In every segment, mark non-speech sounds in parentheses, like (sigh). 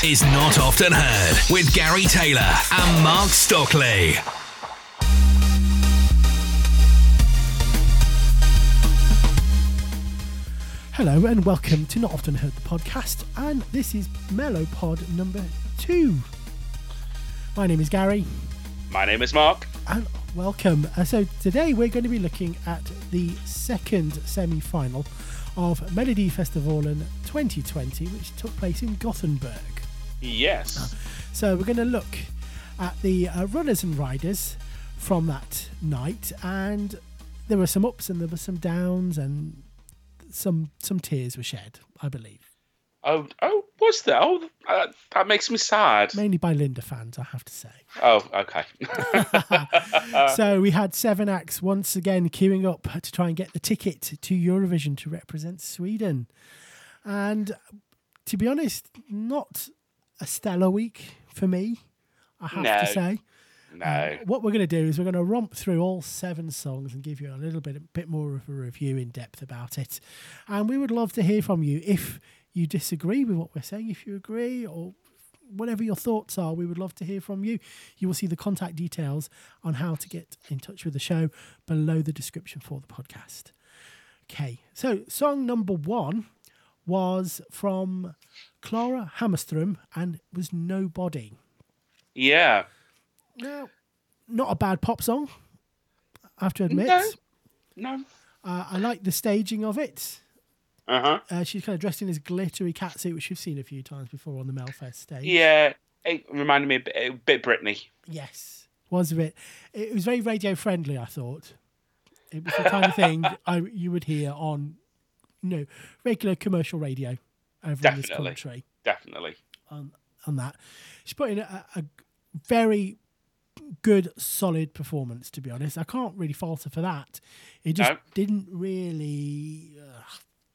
This is Not Often Heard with Gary Taylor and Mark Stockley. Hello and welcome to Not Often Heard the podcast, and this is Mellow Pod number two. My name is Gary, My name is Mark. and welcome. Uh, so today we're going to be looking at the second semi-final of Melody Festival in 2020, which took place in Gothenburg. Yes. So we're going to look at the uh, runners and riders from that night, and there were some ups and there were some downs, and some some tears were shed, I believe, Oh, oh, what's that? Oh, uh, that makes me sad. mainly by Linda fans, I have to say. Oh, okay. (laughs) (laughs) so we had seven acts once again queuing up to try and get the ticket to Eurovision to represent Sweden, and to be honest, not a stellar week for me. I have No. to say. no. Um, what we're going to do is we're going to romp through all seven songs and give you a little bit, a bit more of a review in depth about it. And we would love to hear from you if you disagree with what we're saying, if you agree, or whatever your thoughts are. We would love to hear from you. You will see the contact details on how to get in touch with the show below the description for the podcast. Okay, so song number one was from Klara Hammarström and was Nobody. Yeah. Now, not a bad pop song, I have to admit. No. No. Uh, I like the staging of it. Uh huh. Uh, she's kind of dressed in this glittery catsuit, which you've seen a few times before on the Melfest stage. Yeah. It reminded me a bit, a bit Britney. Yes, was a bit. It was very radio friendly. I thought it was the kind of thing (laughs) I you would hear on, you know, regular commercial radio over in this country. Definitely. on on that. She put in a, a very good, solid performance. To be honest, I can't really falter for that. It just No. didn't really uh,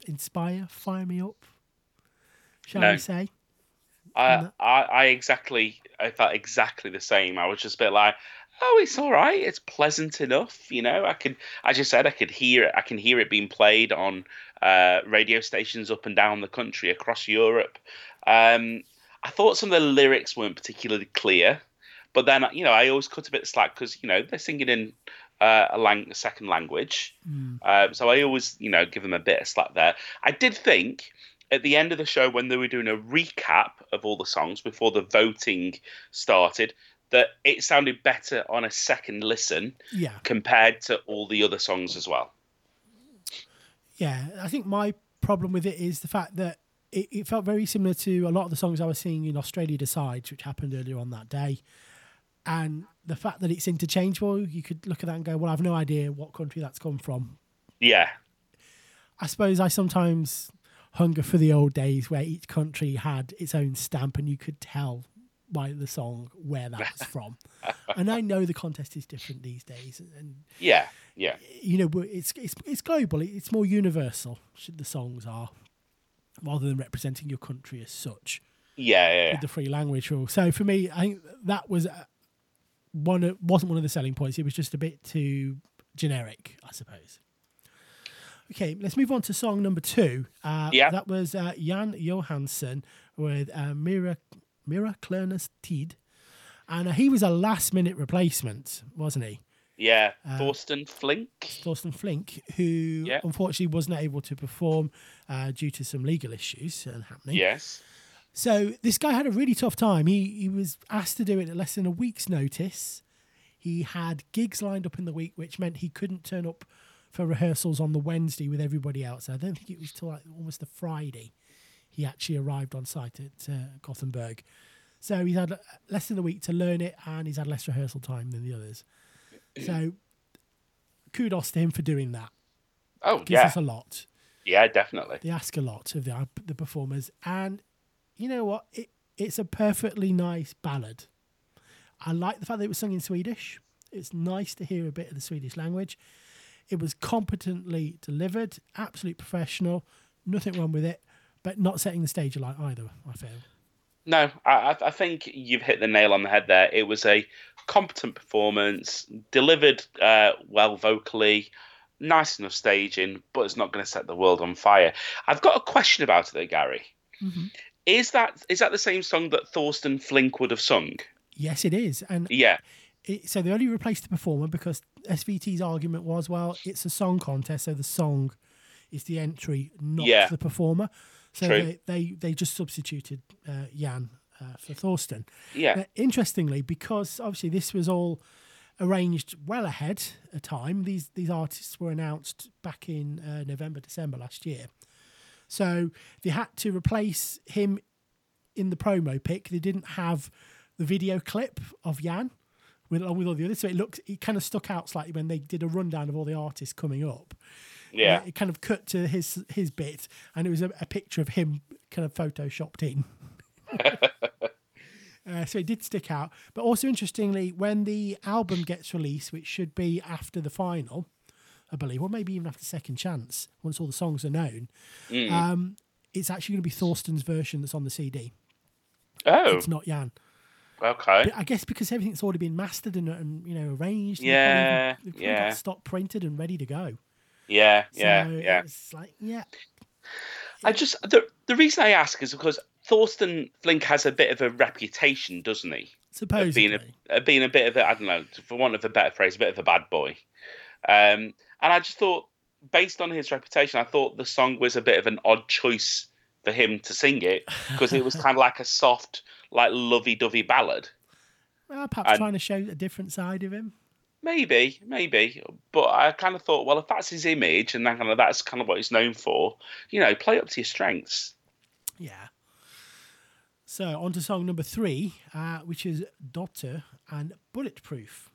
inspire, fire me up. Shall No. we say? I, I, I exactly, I felt exactly the same. I was just a bit like, oh, it's all right. It's pleasant enough, you know. I could, as you said, I could hear it. I can hear it being played on uh, radio stations up and down the country, across Europe. Um, I thought some of the lyrics weren't particularly clear, but then you know, I always cut a bit of slack because you know they're singing in uh, a, lang- a second language, uh, so I always you know give them a bit of slack there. I did think at the end of the show when they were doing a recap of all the songs before the voting started that it sounded better on a second listen Yeah, compared to all the other songs as well. yeah. I think my problem with it is the fact that it, it felt very similar to a lot of the songs I was seeing in Australia Decides, which happened earlier on that day. And the fact that it's interchangeable, you could look at that and go, "Well, I've no idea what country that's come from." Yeah, I suppose I sometimes hunger for the old days where each country had its own stamp and you could tell by the song where that was from. (laughs) and I know the contest is different these days, and yeah, yeah, you know it's it's it's global. It's more universal. The songs are rather than representing your country as such yeah, yeah. with the free language rule. So for me, I think that was uh, one of, wasn't one of the selling points. It was just a bit too generic, I suppose. Okay, let's move on to song number two. Uh, Yeah. that was uh, Jan Johansen with uh, Mira Mira Klernes Tid, and uh, he was a last minute replacement, wasn't he? Yeah, Uh, Thorsten Flinck. Thorsten Flinck, who Yeah. unfortunately wasn't able to perform uh, due to some legal issues uh, happening. Yes. So this guy had a really tough time. He he was asked to do it at less than a week's notice. He had gigs lined up in the week, which meant he couldn't turn up for rehearsals on the Wednesday with everybody else. I don't think it was till like almost the Friday he actually arrived on site at uh, Gothenburg. So he's had uh, less than a week to learn it, and he's had less rehearsal time than the others. So kudos to him for doing that. Oh, Gives yeah. us a lot. Yeah, definitely. They ask a lot of the the performers, and you know what? It it's a perfectly nice ballad. I like the fact that it was sung in Swedish. It's nice to hear a bit of the Swedish language. It was competently delivered, absolute professional, nothing wrong with it, but not setting the stage alight either. I feel. No, I, I- think you've hit the nail on the head there. It was a competent performance, delivered uh, well vocally, nice enough staging, but it's not going to set the world on fire. I've got a question about it, though, Gary. Is that is that the same song that Thorsten Flinck would have sung? Yes, it is. And Yeah. it, so they only replaced the performer because SVT's argument was, well, it's a song contest, so the song is the entry, not Yeah. the performer. So True. they, they they just substituted uh, Jan uh, for Thorsten. Yeah. Uh, interestingly, because obviously this was all arranged well ahead of time, these these artists were announced back in uh, November, December last year. So they had to replace him in the promo pic. They didn't have the video clip of Jan with along with all the others, so it looked it kind of stuck out slightly when they did a rundown of all the artists coming up. Yeah. It kind of cut to his his bit, and it was a, a picture of him kind of photoshopped in. (laughs) uh, so it did stick out. But also interestingly, when the album gets released, which should be after the final, I believe, or maybe even after Second Chance, once all the songs are known, Mm. um, it's actually going to be Thorsten's version that's on the CD. Oh. It's not Jan. Okay. But I guess because everything's already been mastered and, and you know arranged, Yeah, even- yeah. got stock printed and ready to go. Yeah. Yeah. So Yeah. It's like yeah, I just the the reason I ask is because Thorsten Flinck has a bit of a reputation, doesn't he? Of being a being a bit of a I don't know, for want of a better phrase, a bit of a bad boy. Um, and I just thought, based on his reputation, I thought the song was a bit of an odd choice for him to sing it because it was kind of like a soft, like lovey-dovey ballad. Well, perhaps and- trying to show a different side of him. Maybe, maybe, but I kind of thought, well, if that's his image and that kind of that's kind of what he's known for, you know, play up to your strengths. Yeah. So on to song number three, uh, which is Dotter and Bulletproof.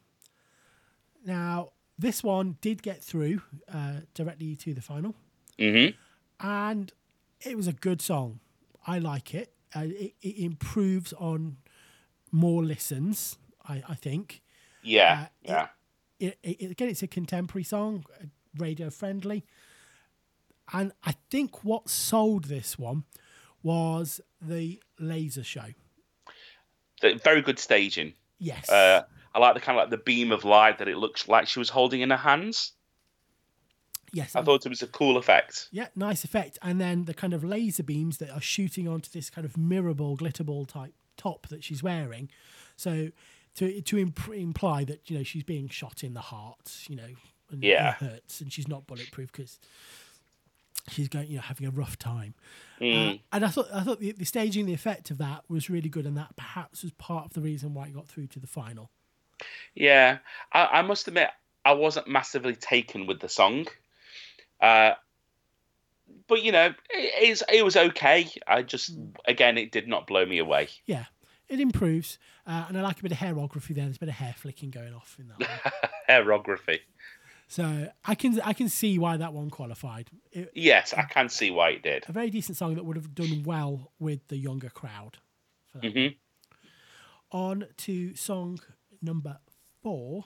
Now, this one did get through uh, directly to the final, hmm and it was a good song. I like it. Uh, it, it improves on more listens, I, I think. Yeah, Uh, yeah, it, it, again, it's a contemporary song, uh, radio friendly. And I think what sold this one was the laser show. The- very good staging. Yes. Uh, I like the kind of like the beam of light that it looks like she was holding in her hands. yes. I thought it was a cool effect. yeah, nice effect. And then the kind of laser beams that are shooting onto this kind of mirror ball, glitter ball type top that she's wearing. So to to imp- imply that you know she's being shot in the heart, you know, and Yeah. it hurts, and she's not bulletproof because she's going, you know, having a rough time. Mm. Uh, and I thought I thought the, the staging, the effect of that was really good, and that perhaps was part of the reason why it got through to the final. Yeah, I, I must admit I wasn't massively taken with the song, uh, but you know it, it was okay. I just again it did not blow me away. Yeah, it improves, uh, and I like a bit of hairography there. There's a bit of hair flicking going off in that one. (laughs) Aerography. so I can I can see why that one qualified. It, Yes, I can see why it did. a very decent song that would have done well with the younger crowd. For that. hmm On to song number four,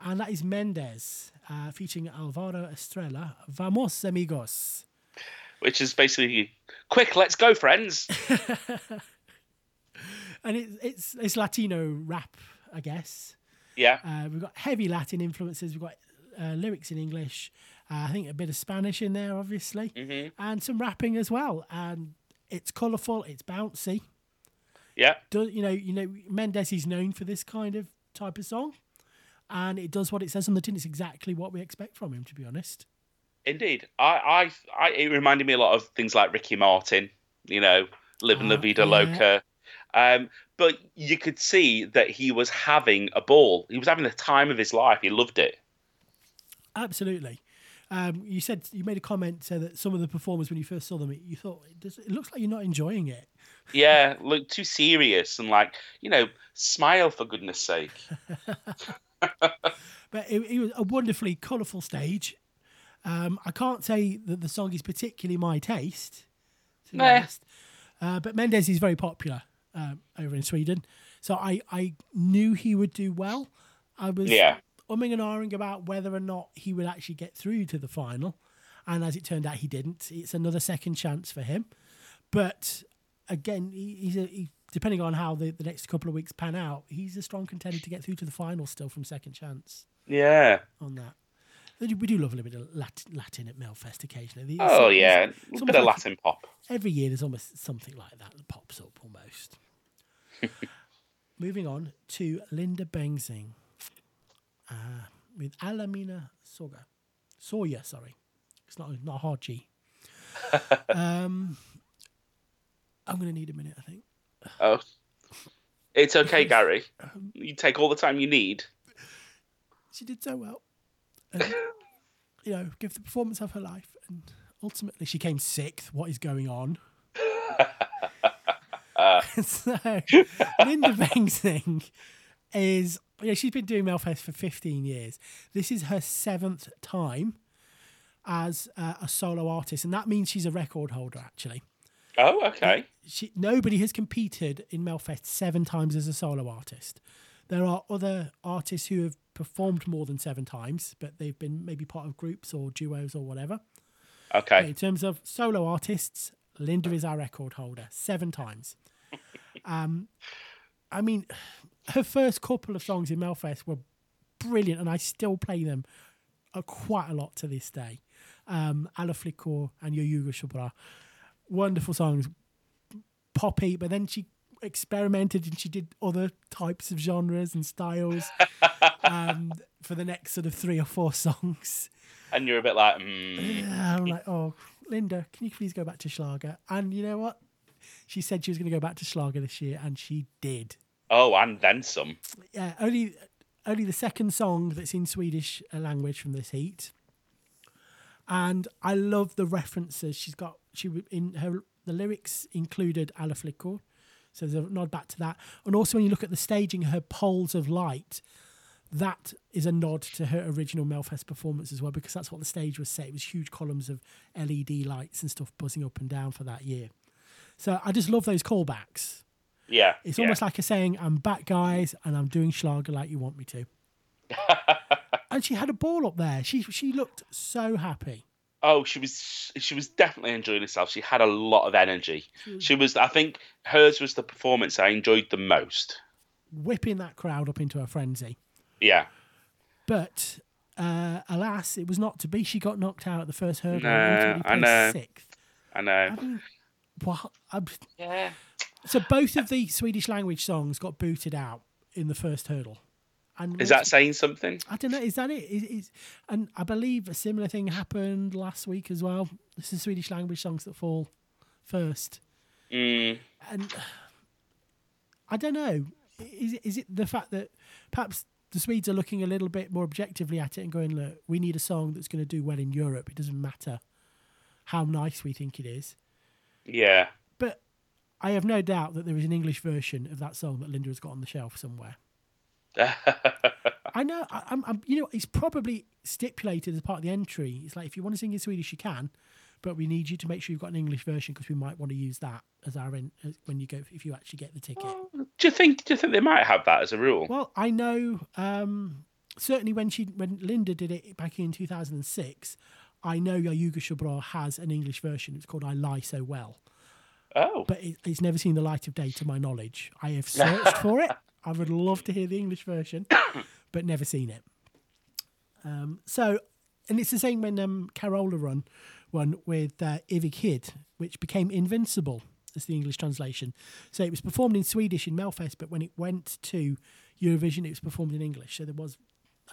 and that is Mendez uh, featuring Alvaro Estrella. Vamos amigos. Which is basically quick. Let's go, friends. (laughs) and it's it's it's Latino rap, I guess. Yeah, Uh, we've got heavy Latin influences. We've got uh, lyrics in English. Uh, I think a bit of Spanish in there, obviously, hmm and some rapping as well. And it's colourful. It's bouncy. yeah. Do, you know, you know, Mendez is known for this kind of type of song, and it does what it says on the tin. It's exactly what we expect from him, to be honest. Indeed, I, I, I, it reminded me a lot of things like Ricky Martin. You know, living la Ah, vida yeah. loca. Um, but you could see that he was having a ball. He was having the time of his life. He loved it. Absolutely. Um, you said you made a comment so that some of the performers, when you first saw them, you thought it, does, it looks like you're not enjoying it. Yeah, look too serious and like you know, smile for goodness sake. (laughs) But it, it was a wonderfully colourful stage. Um, I can't say that the song is particularly my taste, to Nah. honest. Uh, but Mendez is very popular um, over in Sweden, so I, I knew he would do well. I was Yeah. umming and ahhing about whether or not he would actually get through to the final, and as it turned out, he didn't. It's another second chance for him, but again, he, he's a, he, depending on how the, the next couple of weeks pan out, he's a strong contender to get through to the final still from second chance Yeah, on that. We do- love a little bit of Latin, Latin at Melfest occasionally. There's Oh yeah, a it's bit of like- Latin pop. Every year there's almost something like that that pops up almost. (laughs) Moving on to Linda Bengtzing uh, with Alamina Soga. Sawyer, sorry. It's not, not a hard G. (laughs) um, I'm going to need a minute, I think. Oh, it's okay, (laughs) Gary. You take all the time you need. She did so well. And, you know, give the performance of her life. And ultimately, she came sixth. What is going on? (laughs) so, Linda Bengtzing is, yeah, she's been doing Melfest for 15 years. This is her seventh time as uh, a solo artist. And that means she's a record holder, actually. Oh, okay. she nobody has competed in Melfest seven times as a solo artist. There are other artists who have performed more than seven times, but they've been maybe part of groups or duos or whatever. Okay. In terms of solo artists, Linda is our record holder seven times. Um, I mean, her first couple of songs in Melfest were brilliant, and I still play them uh, quite a lot to this day. Um, Flickor and Jag ljuger så bra, wonderful songs, poppy, but then she experimented and she did other types of genres and styles (laughs) um, for the next sort of three or four songs. And you're a bit like, mm, Yeah, I'm like, oh, Linda, can you please go back to Schlager? And you know what? She said she was going to go back to Schlager this year, and she did. oh, and then some. Yeah, only only the second song that's in Swedish uh, language from this heat. And I love the references she's got. She in her the lyrics included Alla Flickor, so there's a nod back to that. And also when you look at the staging, her poles of light, that is a nod to her original Melfest performance as well, because that's what the stage was set. It was huge columns of LED lights and stuff buzzing up and down for that year. So I just love those callbacks. Yeah. It's yeah. almost like a saying, I'm back, guys, and I'm doing Schlager like you want me to. (laughs) and she had a ball up there. She she looked so happy. Oh, she was she was definitely enjoying herself. She had a lot of energy. She was I think hers was the performance I enjoyed the most. whipping that crowd up into a frenzy. Yeah. But uh, alas, it was not to be. She got knocked out at the first hurdle. No, I know. Sixth. I know. I mean, what? I'm- Yeah. so both of the Swedish language songs got booted out in the first hurdle. And Is that saying something? I don't know. Is that it? Is, is, and I believe a similar thing happened last week as well. This is Swedish language songs that fall first. Mm, and (sighs) I don't know. Is it, is it the fact that perhaps the Swedes are looking a little bit more objectively at it and going, look, we need a song that's going to do well in Europe. It doesn't matter how nice we think it is. Yeah. But I have no doubt that there is an English version of that song that Linda has got on the shelf somewhere. (laughs) I know. I, I'm, I'm. You know, it's probably stipulated as part of the entry. It's like if you want to sing in Swedish, you can, but we need you to make sure you've got an English version because we might want to use that as our en- as when you go if you actually get the ticket. do you think do you think they might have that as a rule? Well, I know um, certainly when she when Linda did it back in 2006, I know Jag ljuger så bra has an English version. It's called "I Lie So Well," Oh. but it, it's never seen the light of day to my knowledge. I have searched for it. (laughs) I would love to hear the English version, (coughs) but never seen it. Um, so, and it's the same when um, Carola run one with uh, Evighet, which became Invincible as the English translation. So it was performed in Swedish in Melfest, but when it went to Eurovision, it was performed in English. So there was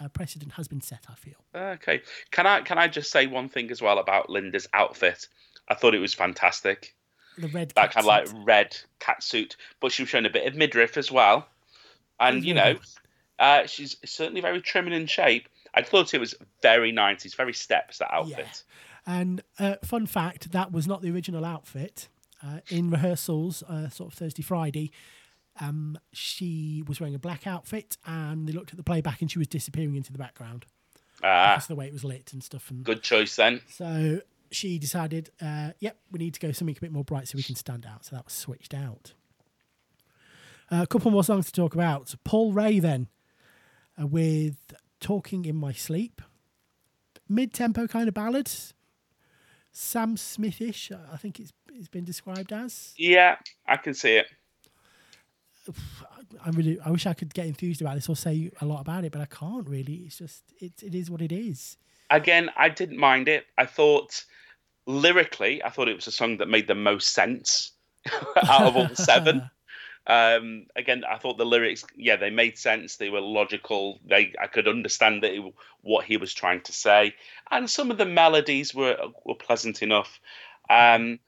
a precedent has been set. I feel. Okay. Can I can I just say one thing as well about Linda's outfit? I thought it was fantastic. The red That kind of like red cat suit, but she was showing a bit of midriff as well. And you know, uh, she's certainly very trim and in shape. I thought it was very 90s, very steps that outfit. And uh, fun fact, that was not the original outfit. Uh, in rehearsals, uh, sort of Thursday, Friday, um, she was wearing a black outfit, and they looked at the playback, and she was disappearing into the background. Ah, That's the way it was lit and stuff. And good choice then. so she decided, uh, yep, we need to go something a bit more bright so we can stand out. So that was switched out. Uh, a couple more songs to talk about. Paul Rey then, uh, with "Talking in My Sleep," mid-tempo kind of ballad. Sam Smithish, I think it's it's been described as. Yeah, I can see it. (sighs) I really, I wish I could get enthused about this or say a lot about it, but I can't really. It's just, it, it is what it is. again, I didn't mind it. I thought lyrically, I thought it was a song that made the most sense (laughs) out of all (laughs) seven. Um, again, I thought the lyrics, yeah, they made sense. They were logical. They, I could understand that it, what he was trying to say, and some of the melodies were were pleasant enough. Um,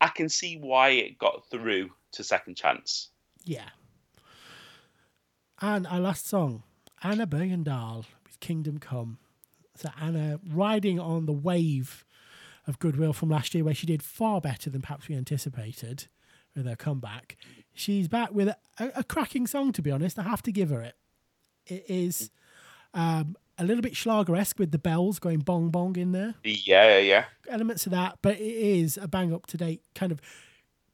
I can see why it got through to second chance. Yeah. And our last song, Anna Bergendahl with Kingdom Come. So Anna riding on the wave of goodwill from last year, where she did far better than perhaps we anticipated with her comeback. She's back with a, a cracking song, to be honest. I have to give her it. It is um, a little bit Schlager-esque with the bells going bong bong in there. Yeah, yeah. Elements of that, but it is a bang up to date kind of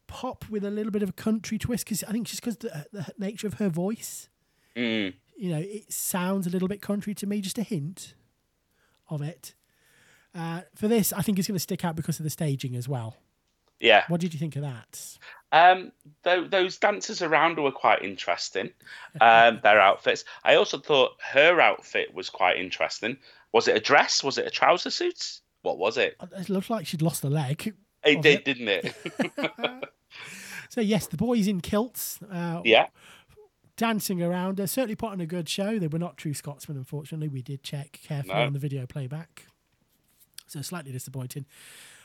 pop with a little bit of a country twist because I think just because the, the nature of her voice, Mm. you know, it sounds a little bit country to me, just a hint of it. Uh, for this, I think it's going to stick out because of the staging as well. Yeah. What did you think of that? Um, th- those dancers around her were quite interesting. (laughs) Um, their outfits. I also thought her outfit was quite interesting. Was it a dress? Was it a trouser suit? What was it? It looked like she'd lost a leg. It did, it? didn't it? (laughs) (laughs) So yes, the boys in kilts, uh, yeah. Dancing around. They're certainly put on a good show. They were not true Scotsmen, unfortunately. We did check carefully No. on the video playback, so slightly disappointing.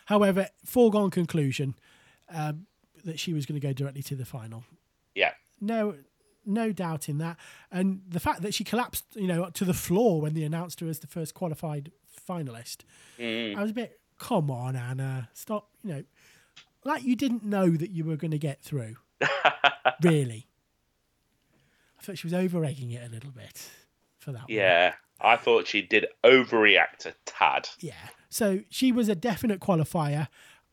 However, foregone conclusion um, that she was going to go directly to the final. Yeah. No, no doubt in that. And the fact that she collapsed, you know, to the floor when they announced her as the first qualified finalist, Mm. I was a bit, come on, Anna, stop, you know, like you didn't know that you were going to get through. (laughs) really. Thought she was over egging it a little bit for that one. Yeah. I thought she did overreact a tad. Yeah. So she was a definite qualifier.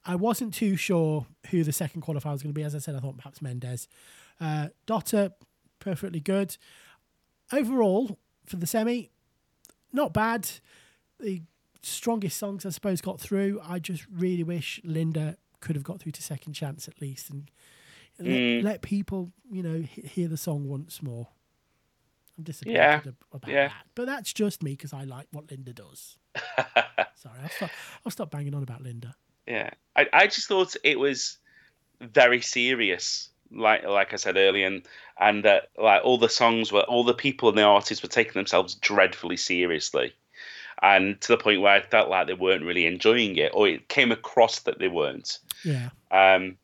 I wasn't too sure who the second qualifier was going to be. As I said, I thought perhaps Mendez. Uh, Dotter, perfectly good. Overall, for the semi, not bad. The strongest songs, I suppose, got through. I just really wish Linda could have got through to second chance at least and Mm. let people, you know, hear the song once more. I'm disappointed Yeah, about yeah. that. But that's just me because I like what Linda does. (laughs) Sorry, I'll stop, I'll stop banging on about Linda. Yeah, I, I just thought it was very serious, like like I said earlier, and and that like all the songs were, all the people and the artists were taking themselves dreadfully seriously, and to the point where I felt like they weren't really enjoying it, or it came across that they weren't. Yeah. Um,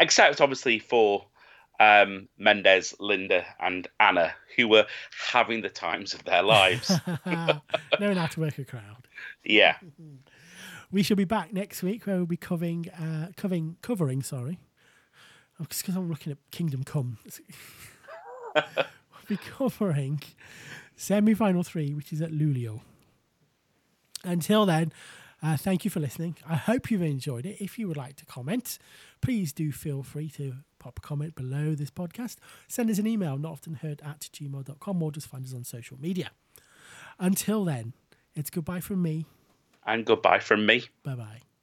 except obviously for um, Mendez, Linda, and Anna, who were having the times of their lives. Knowing how to work a crowd. yeah, We shall be back next week where we'll be covering, uh, covering, covering, sorry. Because I'm looking at Kingdom Come. (laughs) we'll be covering semi final three, which is at Luleå. Until then, uh, thank you for listening. I hope you've enjoyed it. If you would like to comment, please do feel free to pop a comment below this podcast. Send us an email, not often heard at gmail.com, or just find us on social media. Until then, it's goodbye from me. and goodbye from me. Bye bye.